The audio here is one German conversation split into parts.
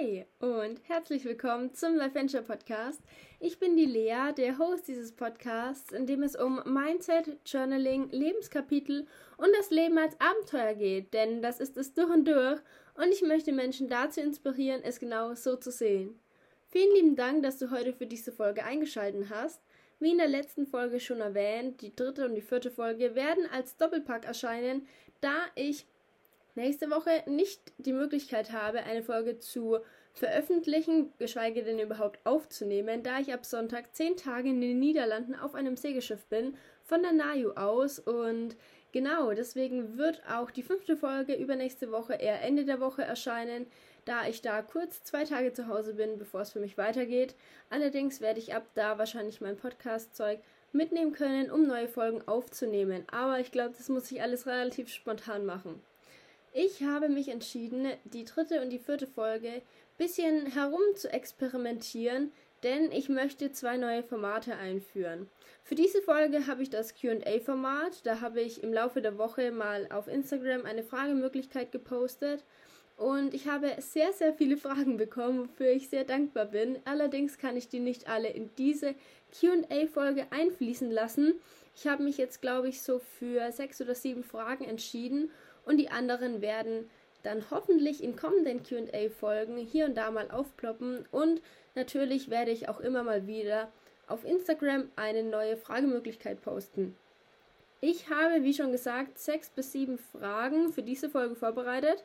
Hey und herzlich willkommen zum Life Venture Podcast. Ich bin die Lea, der Host dieses Podcasts, in dem es um Mindset, Journaling, Lebenskapitel und das Leben als Abenteuer geht, denn das ist es durch und durch und ich möchte Menschen dazu inspirieren, es genau so zu sehen. Vielen lieben Dank, dass du heute für diese Folge eingeschaltet hast. Wie in der letzten Folge schon erwähnt, die dritte und die vierte Folge werden als Doppelpack erscheinen, da ich nächste Woche nicht die Möglichkeit habe, eine Folge zu veröffentlichen, geschweige denn überhaupt aufzunehmen, da ich ab Sonntag zehn Tage in den Niederlanden auf einem Segelschiff bin, von der Naju aus und genau deswegen wird auch die fünfte Folge übernächste Woche eher Ende der Woche erscheinen, da ich da kurz zwei Tage zu Hause bin, bevor es für mich weitergeht. Allerdings werde ich ab da wahrscheinlich mein Podcast-Zeug mitnehmen können, um neue Folgen aufzunehmen. Aber ich glaube, das muss ich alles relativ spontan machen. Ich habe mich entschieden, die dritte und die vierte Folge bisschen herum zu experimentieren, denn ich möchte zwei neue Formate einführen. Für diese Folge habe ich das QA-Format. Da habe ich im Laufe der Woche mal auf Instagram eine Fragemöglichkeit gepostet. Und ich habe sehr, sehr viele Fragen bekommen, wofür ich sehr dankbar bin. Allerdings kann ich die nicht alle in diese QA-Folge einfließen lassen. Ich habe mich jetzt, glaube ich, so für sechs oder sieben Fragen entschieden und die anderen werden dann hoffentlich in kommenden QA-Folgen hier und da mal aufploppen und natürlich werde ich auch immer mal wieder auf Instagram eine neue Fragemöglichkeit posten. Ich habe, wie schon gesagt, sechs bis sieben Fragen für diese Folge vorbereitet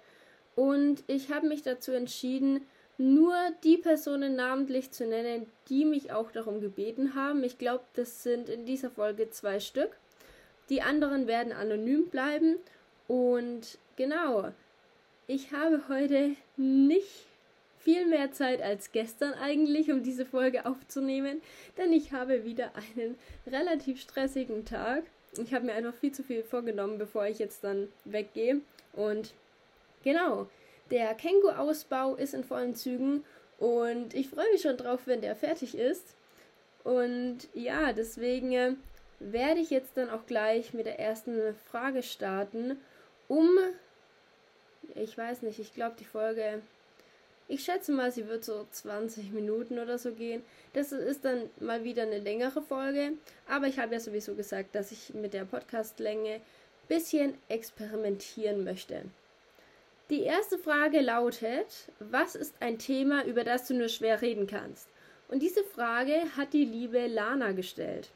und ich habe mich dazu entschieden, nur die Personen namentlich zu nennen, die mich auch darum gebeten haben. Ich glaube, das sind in dieser Folge zwei Stück. Die anderen werden anonym bleiben und genau, ich habe heute nicht viel mehr Zeit als gestern eigentlich, um diese Folge aufzunehmen, denn ich habe wieder einen relativ stressigen Tag. Ich habe mir einfach viel zu viel vorgenommen, bevor ich jetzt dann weggehe. Und genau, der Kengu-Ausbau ist in vollen Zügen und ich freue mich schon drauf, wenn der fertig ist. Und ja, deswegen werde ich jetzt dann auch gleich mit der ersten Frage starten um, ich weiß nicht, ich glaube die Folge, ich schätze mal, sie wird so 20 Minuten oder so gehen. Das ist dann mal wieder eine längere Folge, aber ich habe ja sowieso gesagt, dass ich mit der Podcastlänge bisschen experimentieren möchte. Die erste Frage lautet, was ist ein Thema, über das du nur schwer reden kannst? Und diese Frage hat die liebe Lana gestellt.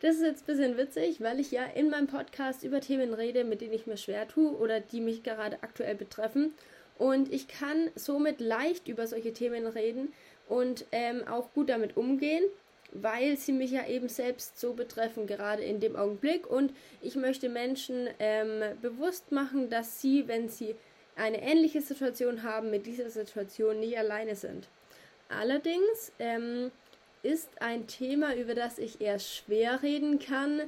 Das ist jetzt ein bisschen witzig, weil ich ja in meinem Podcast über Themen rede, mit denen ich mir schwer tue oder die mich gerade aktuell betreffen. Und ich kann somit leicht über solche Themen reden und ähm, auch gut damit umgehen, weil sie mich ja eben selbst so betreffen, gerade in dem Augenblick. Und ich möchte Menschen ähm, bewusst machen, dass sie, wenn sie eine ähnliche Situation haben, mit dieser Situation nicht alleine sind. Allerdings ähm, ist ein Thema, über das ich eher schwer reden kann.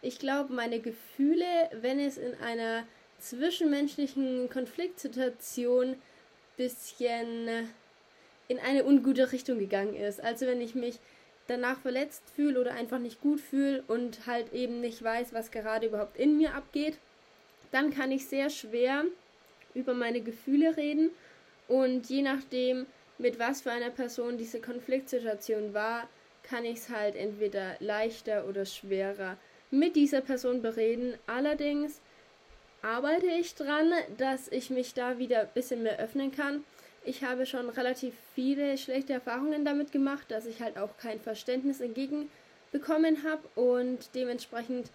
Ich glaube, meine Gefühle, wenn es in einer zwischenmenschlichen Konfliktsituation bisschen in eine ungute Richtung gegangen ist. Also wenn ich mich danach verletzt fühle oder einfach nicht gut fühle und halt eben nicht weiß, was gerade überhaupt in mir abgeht, dann kann ich sehr schwer über meine Gefühle reden und je nachdem, mit was für einer Person diese Konfliktsituation war, kann ich es halt entweder leichter oder schwerer mit dieser Person bereden. Allerdings arbeite ich dran, dass ich mich da wieder ein bisschen mehr öffnen kann. Ich habe schon relativ viele schlechte Erfahrungen damit gemacht, dass ich halt auch kein Verständnis entgegenbekommen habe und dementsprechend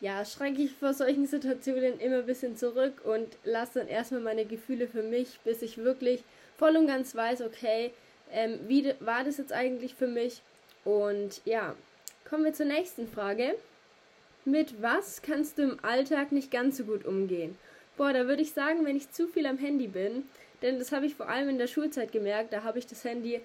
ja, schrecke ich vor solchen Situationen immer ein bisschen zurück und lasse dann erstmal meine Gefühle für mich, bis ich wirklich voll und ganz weiß, okay, ähm, wie war das jetzt eigentlich für mich? Und ja, kommen wir zur nächsten Frage. Mit was kannst du im Alltag nicht ganz so gut umgehen? Boah, da würde ich sagen, wenn ich zu viel am Handy bin, denn das habe ich vor allem in der Schulzeit gemerkt, da habe ich das Handy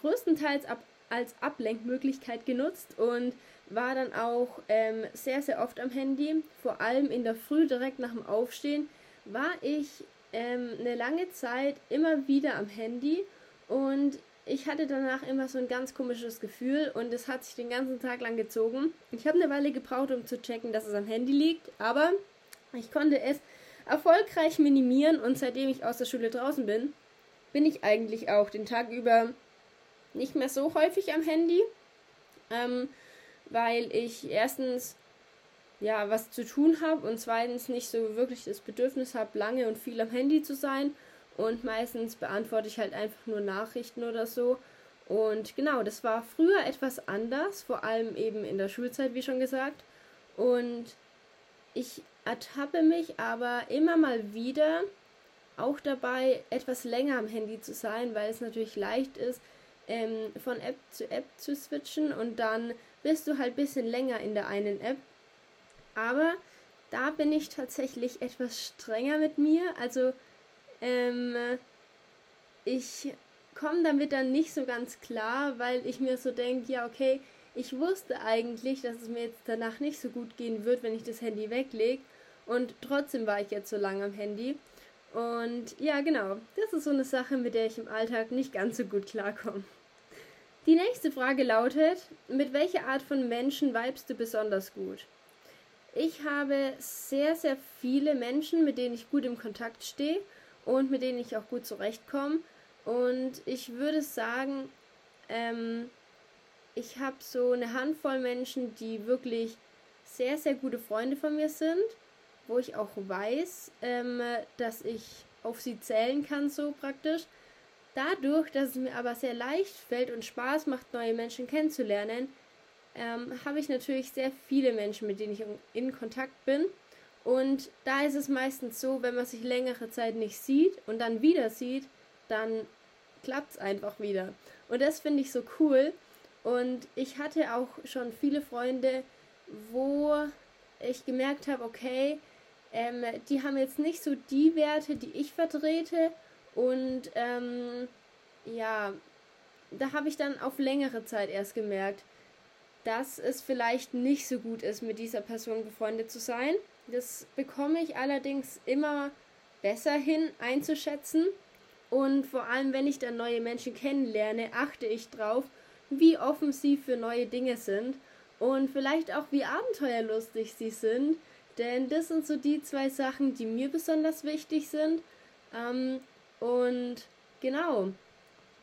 größtenteils ab, als Ablenkmöglichkeit genutzt und war dann auch ähm, sehr, sehr oft am Handy. Vor allem in der Früh direkt nach dem Aufstehen war ich ähm, eine lange Zeit immer wieder am Handy. Und ich hatte danach immer so ein ganz komisches Gefühl. Und es hat sich den ganzen Tag lang gezogen. Ich habe eine Weile gebraucht, um zu checken, dass es am Handy liegt, aber ich konnte es erfolgreich minimieren. Und seitdem ich aus der Schule draußen bin, bin ich eigentlich auch den Tag über nicht mehr so häufig am Handy, ähm, weil ich erstens ja was zu tun habe und zweitens nicht so wirklich das Bedürfnis habe, lange und viel am Handy zu sein und meistens beantworte ich halt einfach nur Nachrichten oder so. Und genau, das war früher etwas anders, vor allem eben in der Schulzeit, wie schon gesagt. Und ich ertappe mich aber immer mal wieder auch dabei, etwas länger am Handy zu sein, weil es natürlich leicht ist, ähm, von App zu App zu switchen und dann bist du halt ein bisschen länger in der einen App. Aber da bin ich tatsächlich etwas strenger mit mir. Also ähm, ich komme damit dann nicht so ganz klar, weil ich mir so denke, ja, okay, ich wusste eigentlich, dass es mir jetzt danach nicht so gut gehen wird, wenn ich das Handy weglege. Und trotzdem war ich jetzt so lange am Handy. Und ja, genau, das ist so eine Sache, mit der ich im Alltag nicht ganz so gut klarkomme. Die nächste Frage lautet, mit welcher Art von Menschen weibst du besonders gut? Ich habe sehr, sehr viele Menschen, mit denen ich gut im Kontakt stehe und mit denen ich auch gut zurechtkomme. Und ich würde sagen, ähm, ich habe so eine Handvoll Menschen, die wirklich sehr, sehr gute Freunde von mir sind, wo ich auch weiß, ähm, dass ich auf sie zählen kann, so praktisch. Dadurch, dass es mir aber sehr leicht fällt und Spaß macht, neue Menschen kennenzulernen, ähm, habe ich natürlich sehr viele Menschen, mit denen ich in Kontakt bin. Und da ist es meistens so, wenn man sich längere Zeit nicht sieht und dann wieder sieht, dann klappt es einfach wieder. Und das finde ich so cool. Und ich hatte auch schon viele Freunde, wo ich gemerkt habe, okay, ähm, die haben jetzt nicht so die Werte, die ich vertrete. Und ähm, ja, da habe ich dann auf längere Zeit erst gemerkt, dass es vielleicht nicht so gut ist, mit dieser Person befreundet zu sein. Das bekomme ich allerdings immer besser hin einzuschätzen. Und vor allem, wenn ich dann neue Menschen kennenlerne, achte ich drauf, wie offen sie für neue Dinge sind und vielleicht auch wie abenteuerlustig sie sind. Denn das sind so die zwei Sachen, die mir besonders wichtig sind. Ähm, und genau,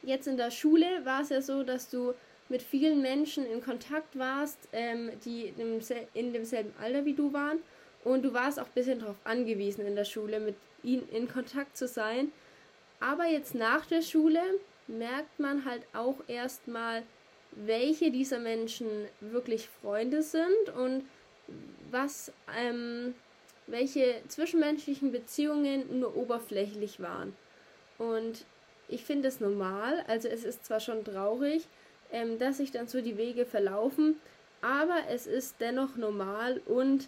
jetzt in der Schule war es ja so, dass du mit vielen Menschen in Kontakt warst, ähm, die in, demselben Alter wie du waren. Und du warst auch ein bisschen darauf angewiesen in der Schule, mit ihnen in Kontakt zu sein. Aber jetzt nach der Schule merkt man halt auch erstmal, welche dieser Menschen wirklich Freunde sind und was, ähm, welche zwischenmenschlichen Beziehungen nur oberflächlich waren. Und ich finde es normal, also es ist zwar schon traurig, ähm, dass sich dann so die Wege verlaufen, aber es ist dennoch normal und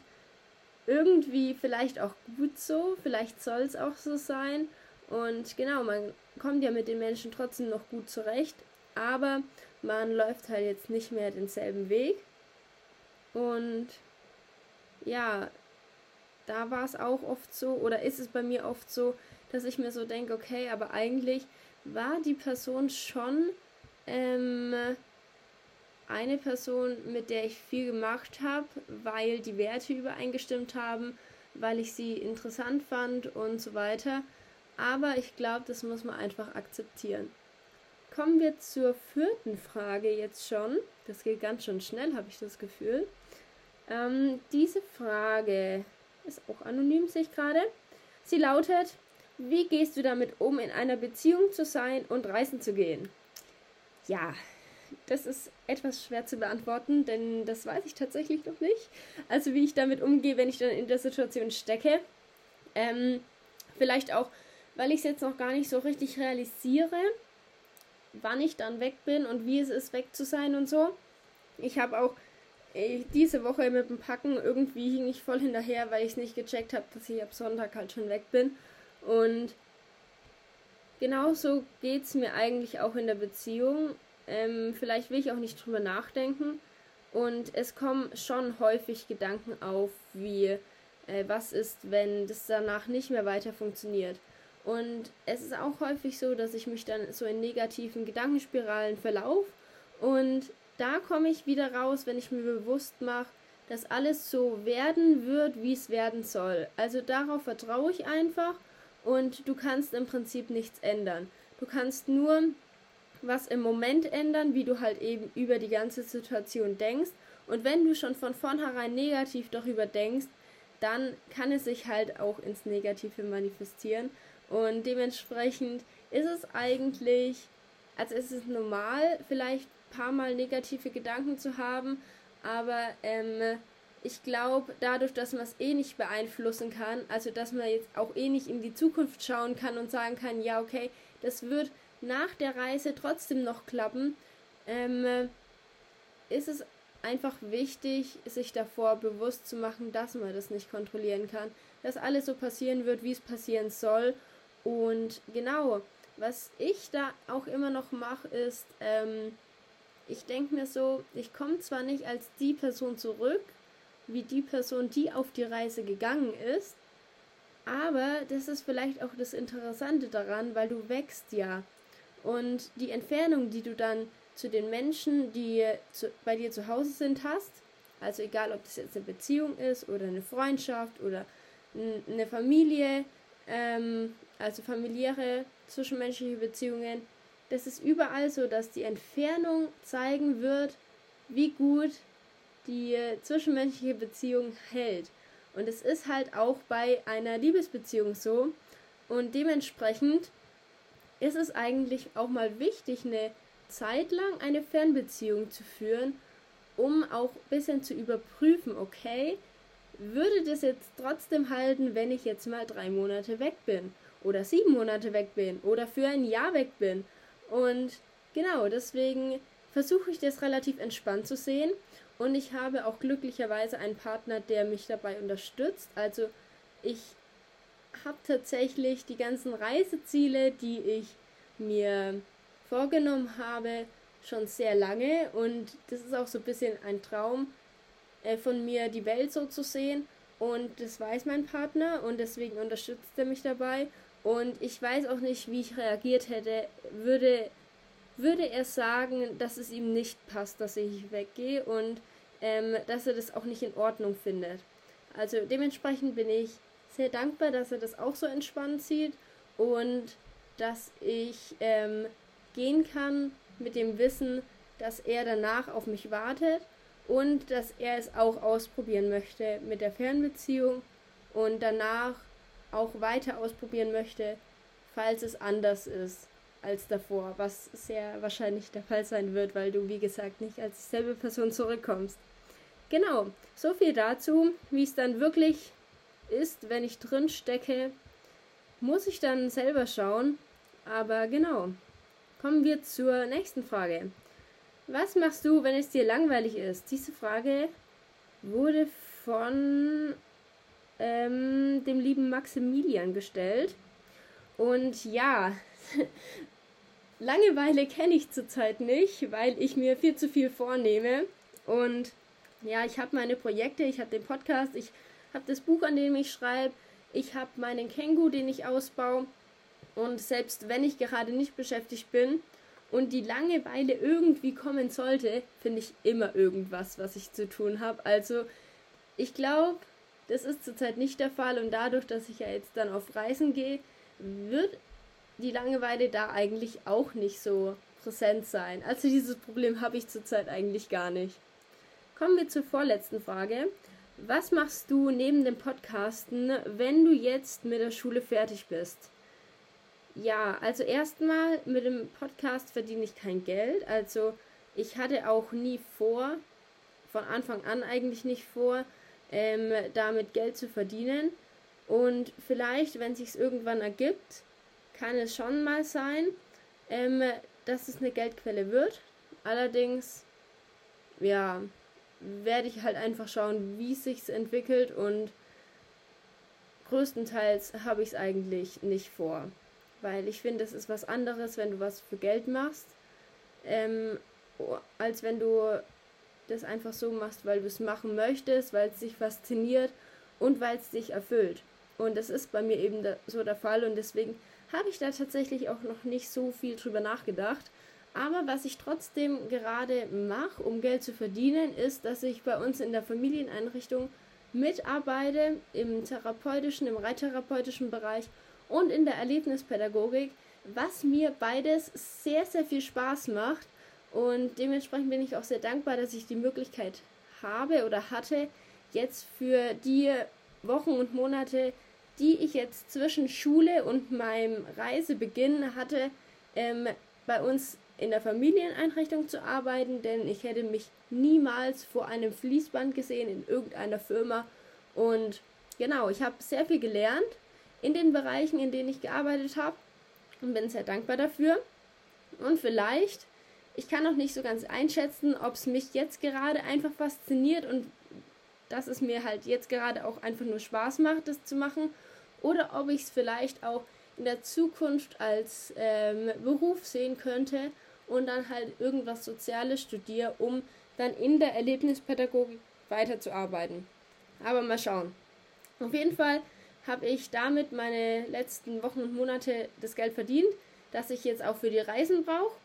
irgendwie vielleicht auch gut so, vielleicht soll es auch so sein. Und genau, man kommt ja mit den Menschen trotzdem noch gut zurecht, aber man läuft halt jetzt nicht mehr denselben Weg. Und ja, da war es auch oft so, oder ist es bei mir oft so, dass ich mir so denke, okay, aber eigentlich war die Person schon ähm, eine Person, mit der ich viel gemacht habe, weil die Werte übereingestimmt haben, weil ich sie interessant fand und so weiter. Aber ich glaube, das muss man einfach akzeptieren. Kommen wir zur vierten Frage jetzt schon. Das geht ganz schön schnell, habe ich das Gefühl. Ähm, diese Frage ist auch anonym, sehe ich gerade. Sie lautet, wie gehst du damit um, in einer Beziehung zu sein und reisen zu gehen? Ja, das ist etwas schwer zu beantworten, denn das weiß ich tatsächlich noch nicht. Also wie ich damit umgehe, wenn ich dann in der Situation stecke. Ähm, vielleicht auch, weil ich es jetzt noch gar nicht so richtig realisiere, wann ich dann weg bin und wie es ist, weg zu sein und so. Ich habe auch ey, diese Woche mit dem Packen irgendwie hing ich voll hinterher, weil ich es nicht gecheckt habe, dass ich ab Sonntag halt schon weg bin. Und genauso geht es mir eigentlich auch in der Beziehung. Ähm, vielleicht will ich auch nicht drüber nachdenken. Und es kommen schon häufig Gedanken auf, wie äh, was ist, wenn das danach nicht mehr weiter funktioniert. Und es ist auch häufig so, dass ich mich dann so in negativen Gedankenspiralen verlaufe. Und da komme ich wieder raus, wenn ich mir bewusst mache, dass alles so werden wird, wie es werden soll. Also darauf vertraue ich einfach und du kannst im Prinzip nichts ändern. Du kannst nur was im Moment ändern, wie du halt eben über die ganze Situation denkst. Und wenn du schon von vornherein negativ darüber denkst, dann kann es sich halt auch ins Negative manifestieren. Und dementsprechend ist es eigentlich, also ist es normal, vielleicht ein paar Mal negative Gedanken zu haben, aber ähm, ich glaube, dadurch, dass man es eh nicht beeinflussen kann, also dass man jetzt auch eh nicht in die Zukunft schauen kann und sagen kann, ja, okay, das wird nach der Reise trotzdem noch klappen, ähm, ist es einfach wichtig, sich davor bewusst zu machen, dass man das nicht kontrollieren kann, dass alles so passieren wird, wie es passieren soll. Und genau, was ich da auch immer noch mache, ist, ähm, ich denke mir so, ich komme zwar nicht als die Person zurück, wie die Person, die auf die Reise gegangen ist, aber das ist vielleicht auch das Interessante daran, weil du wächst ja. Und die Entfernung, die du dann zu den Menschen, die zu, bei dir zu Hause sind, hast, also egal ob das jetzt eine Beziehung ist oder eine Freundschaft oder eine Familie, ähm, also familiäre zwischenmenschliche Beziehungen, das ist überall so, dass die Entfernung zeigen wird, wie gut die zwischenmenschliche Beziehung hält. Und es ist halt auch bei einer Liebesbeziehung so. Und dementsprechend ist es eigentlich auch mal wichtig, eine Zeit lang eine Fernbeziehung zu führen, um auch ein bisschen zu überprüfen, okay, würde das jetzt trotzdem halten, wenn ich jetzt mal drei Monate weg bin oder sieben Monate weg bin oder für ein Jahr weg bin. Und genau, deswegen versuche ich das relativ entspannt zu sehen und ich habe auch glücklicherweise einen Partner, der mich dabei unterstützt. Also ich habe tatsächlich die ganzen Reiseziele, die ich mir vorgenommen habe, schon sehr lange. Und das ist auch so ein bisschen ein Traum äh, von mir, die Welt so zu sehen. Und das weiß mein Partner und deswegen unterstützt er mich dabei. Und ich weiß auch nicht, wie ich reagiert hätte, würde, würde er sagen, dass es ihm nicht passt, dass ich weggehe und ähm, dass er das auch nicht in Ordnung findet. Also dementsprechend bin ich sehr dankbar, dass er das auch so entspannt sieht und dass ich ähm, gehen kann mit dem Wissen, dass er danach auf mich wartet und dass er es auch ausprobieren möchte mit der Fernbeziehung und danach auch weiter ausprobieren möchte, falls es anders ist als davor, was sehr wahrscheinlich der Fall sein wird, weil du, wie gesagt, nicht als dieselbe Person zurückkommst. Genau, so viel dazu, wie es dann wirklich ist, wenn ich drin stecke, muss ich dann selber schauen. Aber genau, kommen wir zur nächsten Frage. Was machst du, wenn es dir langweilig ist? Diese Frage wurde von ähm, dem lieben Maximilian gestellt. Und ja, Langeweile kenne ich zurzeit nicht, weil ich mir viel zu viel vornehme. Und ja, ich habe meine Projekte, ich habe den Podcast, ich habe das Buch, an dem ich schreibe, ich habe meinen Känguru, den ich ausbaue. Und selbst wenn ich gerade nicht beschäftigt bin und die Langeweile irgendwie kommen sollte, finde ich immer irgendwas, was ich zu tun habe. Also ich glaube, das ist zurzeit nicht der Fall und dadurch, dass ich ja jetzt dann auf Reisen gehe, wird die Langeweile da eigentlich auch nicht so präsent sein. Also dieses Problem habe ich zurzeit eigentlich gar nicht. Kommen wir zur vorletzten Frage. Was machst du neben dem Podcasten, wenn du jetzt mit der Schule fertig bist? Ja, also erstmal mit dem Podcast verdiene ich kein Geld. Also ich hatte auch nie vor, von Anfang an eigentlich nicht vor, ähm, damit Geld zu verdienen. Und vielleicht, wenn sich irgendwann ergibt, kann es schon mal sein, ähm, dass es eine Geldquelle wird. Allerdings, ja, werde ich halt einfach schauen, wie es sich entwickelt und größtenteils habe ich es eigentlich nicht vor. Weil ich finde, es ist was anderes, wenn du was für Geld machst, ähm, als wenn du das einfach so machst, weil du es machen möchtest, weil es dich fasziniert und weil es dich erfüllt. Und das ist bei mir eben so der Fall und deswegen habe ich da tatsächlich auch noch nicht so viel drüber nachgedacht. Aber was ich trotzdem gerade mache, um Geld zu verdienen, ist, dass ich bei uns in der Familieneinrichtung mitarbeite im therapeutischen, im reittherapeutischen Bereich und in der Erlebnispädagogik, was mir beides sehr, sehr viel Spaß macht. Und dementsprechend bin ich auch sehr dankbar, dass ich die Möglichkeit habe oder hatte, jetzt für die Wochen und Monate, die ich jetzt zwischen Schule und meinem Reisebeginn hatte, ähm, bei uns in der Familieneinrichtung zu arbeiten, denn ich hätte mich niemals vor einem Fließband gesehen in irgendeiner Firma. Und genau, ich habe sehr viel gelernt in den Bereichen, in denen ich gearbeitet habe und bin sehr dankbar dafür. Und vielleicht, ich kann noch nicht so ganz einschätzen, ob es mich jetzt gerade einfach fasziniert und dass es mir halt jetzt gerade auch einfach nur Spaß macht, das zu machen, oder ob ich es vielleicht auch in der Zukunft als ähm, Beruf sehen könnte und dann halt irgendwas Soziales studiere, um dann in der Erlebnispädagogik weiterzuarbeiten. Aber mal schauen. Auf jeden Fall habe ich damit meine letzten Wochen und Monate das Geld verdient, das ich jetzt auch für die Reisen brauche.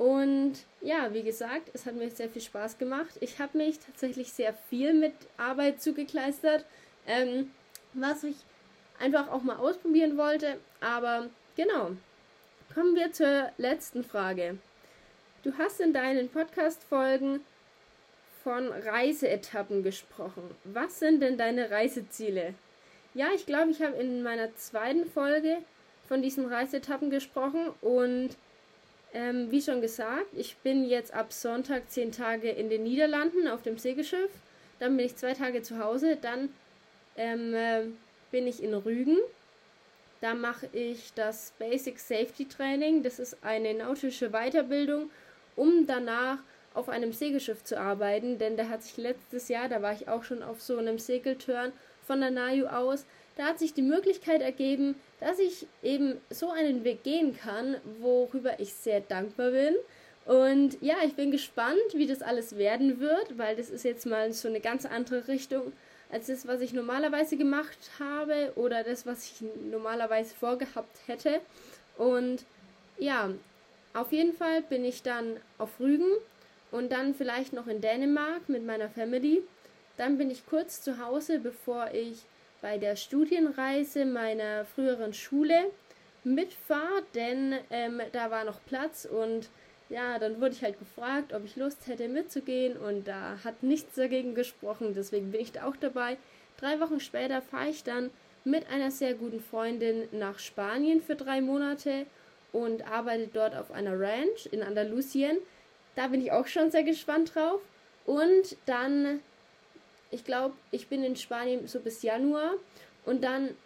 Und ja, wie gesagt, es hat mir sehr viel Spaß gemacht. Ich habe mich tatsächlich sehr viel mit Arbeit zugekleistert, ähm, was ich einfach auch mal ausprobieren wollte. Aber genau, kommen wir zur letzten Frage. Du hast in deinen Podcast-Folgen von Reiseetappen gesprochen. Was sind denn deine Reiseziele? Ja, ich glaube, ich habe in meiner zweiten Folge von diesen Reiseetappen gesprochen und ähm, wie schon gesagt, ich bin jetzt ab Sonntag zehn Tage in den Niederlanden auf dem Segelschiff. Dann bin ich zwei Tage zu Hause. Dann ähm, äh, bin ich in Rügen. Da mache ich das Basic Safety Training. Das ist eine nautische Weiterbildung um danach auf einem Segelschiff zu arbeiten, denn da hat sich letztes Jahr, da war ich auch schon auf so einem Segeltörn von der Naju aus, da hat sich die Möglichkeit ergeben, dass ich eben so einen Weg gehen kann, worüber ich sehr dankbar bin. Und ja, ich bin gespannt, wie das alles werden wird, weil das ist jetzt mal so eine ganz andere Richtung als das, was ich normalerweise gemacht habe oder das, was ich normalerweise vorgehabt hätte. Und ja, auf jeden Fall bin ich dann auf Rügen und dann vielleicht noch in Dänemark mit meiner Family. Dann bin ich kurz zu Hause, bevor ich bei der Studienreise meiner früheren Schule mitfahre, denn ähm, da war noch Platz und ja, dann wurde ich halt gefragt, ob ich Lust hätte mitzugehen und da hat nichts dagegen gesprochen, deswegen bin ich da auch dabei. Drei Wochen später fahre ich dann mit einer sehr guten Freundin nach Spanien für drei Monate und arbeitet dort auf einer Ranch in Andalusien. Da bin ich auch schon sehr gespannt drauf. Und dann, ich glaube, ich bin in Spanien so bis Januar und dann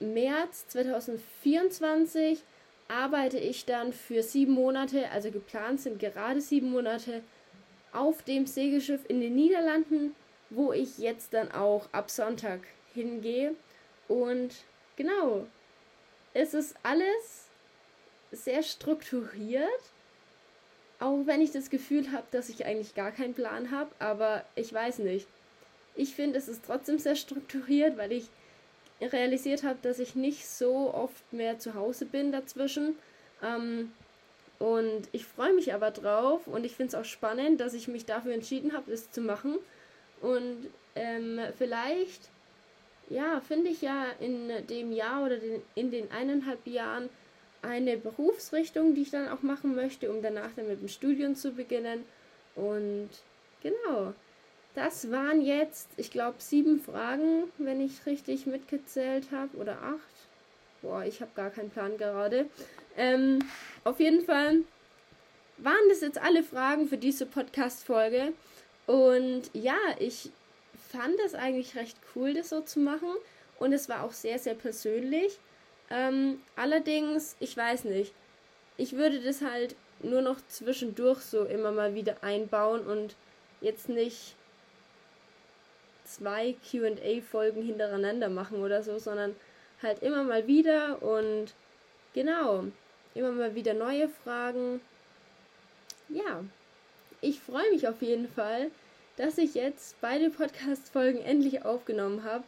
März 2024 arbeite ich dann für sieben Monate, also geplant sind gerade sieben Monate, auf dem Segelschiff in den Niederlanden, wo ich jetzt dann auch ab Sonntag hingehe. Und genau, es ist alles sehr strukturiert, auch wenn ich das Gefühl habe, dass ich eigentlich gar keinen Plan habe, aber ich weiß nicht. Ich finde, es ist trotzdem sehr strukturiert, weil ich realisiert habe, dass ich nicht so oft mehr zu Hause bin dazwischen. Ähm, und ich freue mich aber drauf und ich finde es auch spannend, dass ich mich dafür entschieden habe, das zu machen. Und ähm, vielleicht, ja, finde ich ja in dem Jahr oder den, in den eineinhalb Jahren eine Berufsrichtung, die ich dann auch machen möchte, um danach dann mit dem Studium zu beginnen. Und genau, das waren jetzt, ich glaube, sieben Fragen, wenn ich richtig mitgezählt habe, oder acht. Boah, ich habe gar keinen Plan gerade. Ähm, auf jeden Fall waren das jetzt alle Fragen für diese Podcast-Folge. Und ja, ich fand es eigentlich recht cool, das so zu machen. Und es war auch sehr, sehr persönlich. Ähm, allerdings, ich weiß nicht. Ich würde das halt nur noch zwischendurch so immer mal wieder einbauen und jetzt nicht zwei QA-Folgen hintereinander machen oder so, sondern halt immer mal wieder und genau, immer mal wieder neue Fragen. Ja, ich freue mich auf jeden Fall, dass ich jetzt beide Podcast-Folgen endlich aufgenommen habe,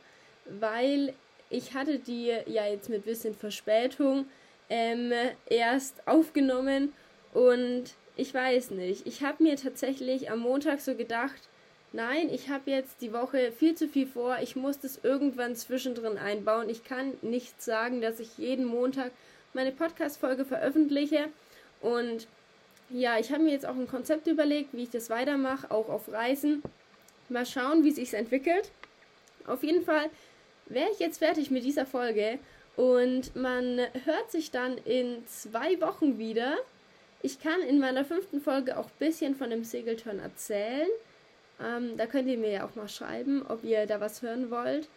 weil ich hatte die ja jetzt mit bisschen Verspätung ähm, erst aufgenommen und ich weiß nicht. Ich habe mir tatsächlich am Montag so gedacht, nein, ich habe jetzt die Woche viel zu viel vor. Ich muss das irgendwann zwischendrin einbauen. Ich kann nicht sagen, dass ich jeden Montag meine Podcast-Folge veröffentliche. Und ja, ich habe mir jetzt auch ein Konzept überlegt, wie ich das weitermache, auch auf Reisen. Mal schauen, wie sich entwickelt. Auf jeden Fall wäre ich jetzt fertig mit dieser Folge und man hört sich dann in zwei Wochen wieder. Ich kann in meiner fünften Folge auch ein bisschen von dem Segelturn erzählen. Ähm, da könnt ihr mir ja auch mal schreiben, ob ihr da was hören wollt.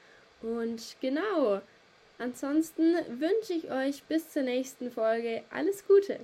Und genau, ansonsten wünsche ich euch bis zur nächsten Folge alles Gute.